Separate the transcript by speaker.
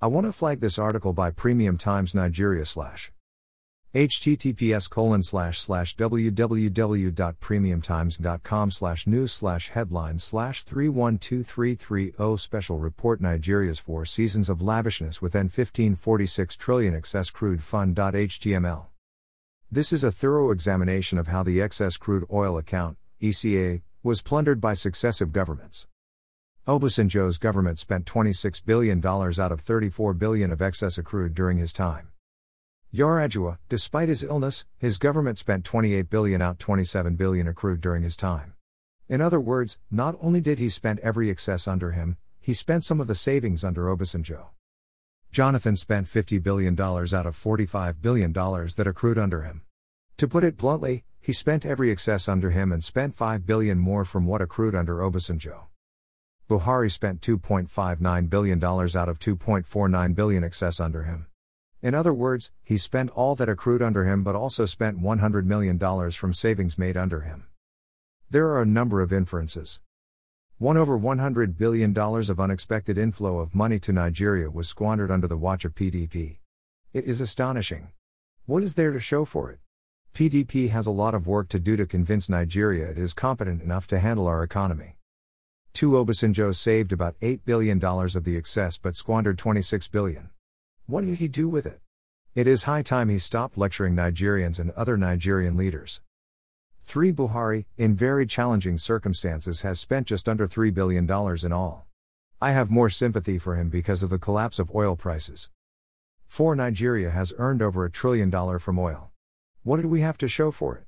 Speaker 1: I want to flag this article by Premium Times Nigeria slash https colon slash slash www.premiumtimes.com slash news slash headline slash 312330 special report Nigeria's four seasons of lavishness with N1546 trillion excess crude fund.html. This is a thorough examination of how the excess crude oil account, ECA, was plundered by successive governments. Obasanjo's government spent $26 billion out of 34 billion of excess accrued during his time. Yar'Adua, despite his illness, his government spent 28 billion out 27 billion accrued during his time. In other words, not only did he spend every excess under him, he spent some of the savings under Obasanjo. Jonathan spent $50 billion out of $45 billion that accrued under him. To put it bluntly, he spent every excess under him and spent 5 billion more from what accrued under Obasanjo. Buhari spent $2.59 billion out of 2.49 billion excess under him. In other words, he spent all that accrued under him but also spent $100 million from savings made under him. There are a number of inferences. One over $100 billion of unexpected inflow of money to Nigeria was squandered under the watch of PDP. It is astonishing. What is there to show for it? PDP has a lot of work to do to convince Nigeria it is competent enough to handle our economy. 2 Obasanjo saved about $8 billion of the excess but squandered 26 billion. What did he do with it? It is high time he stopped lecturing Nigerians and other Nigerian leaders. 3 Buhari, in very challenging circumstances, has spent just under $3 billion in all. I have more sympathy for him because of the collapse of oil prices. 4 Nigeria has earned over a trillion dollar from oil. What did we have to show for it?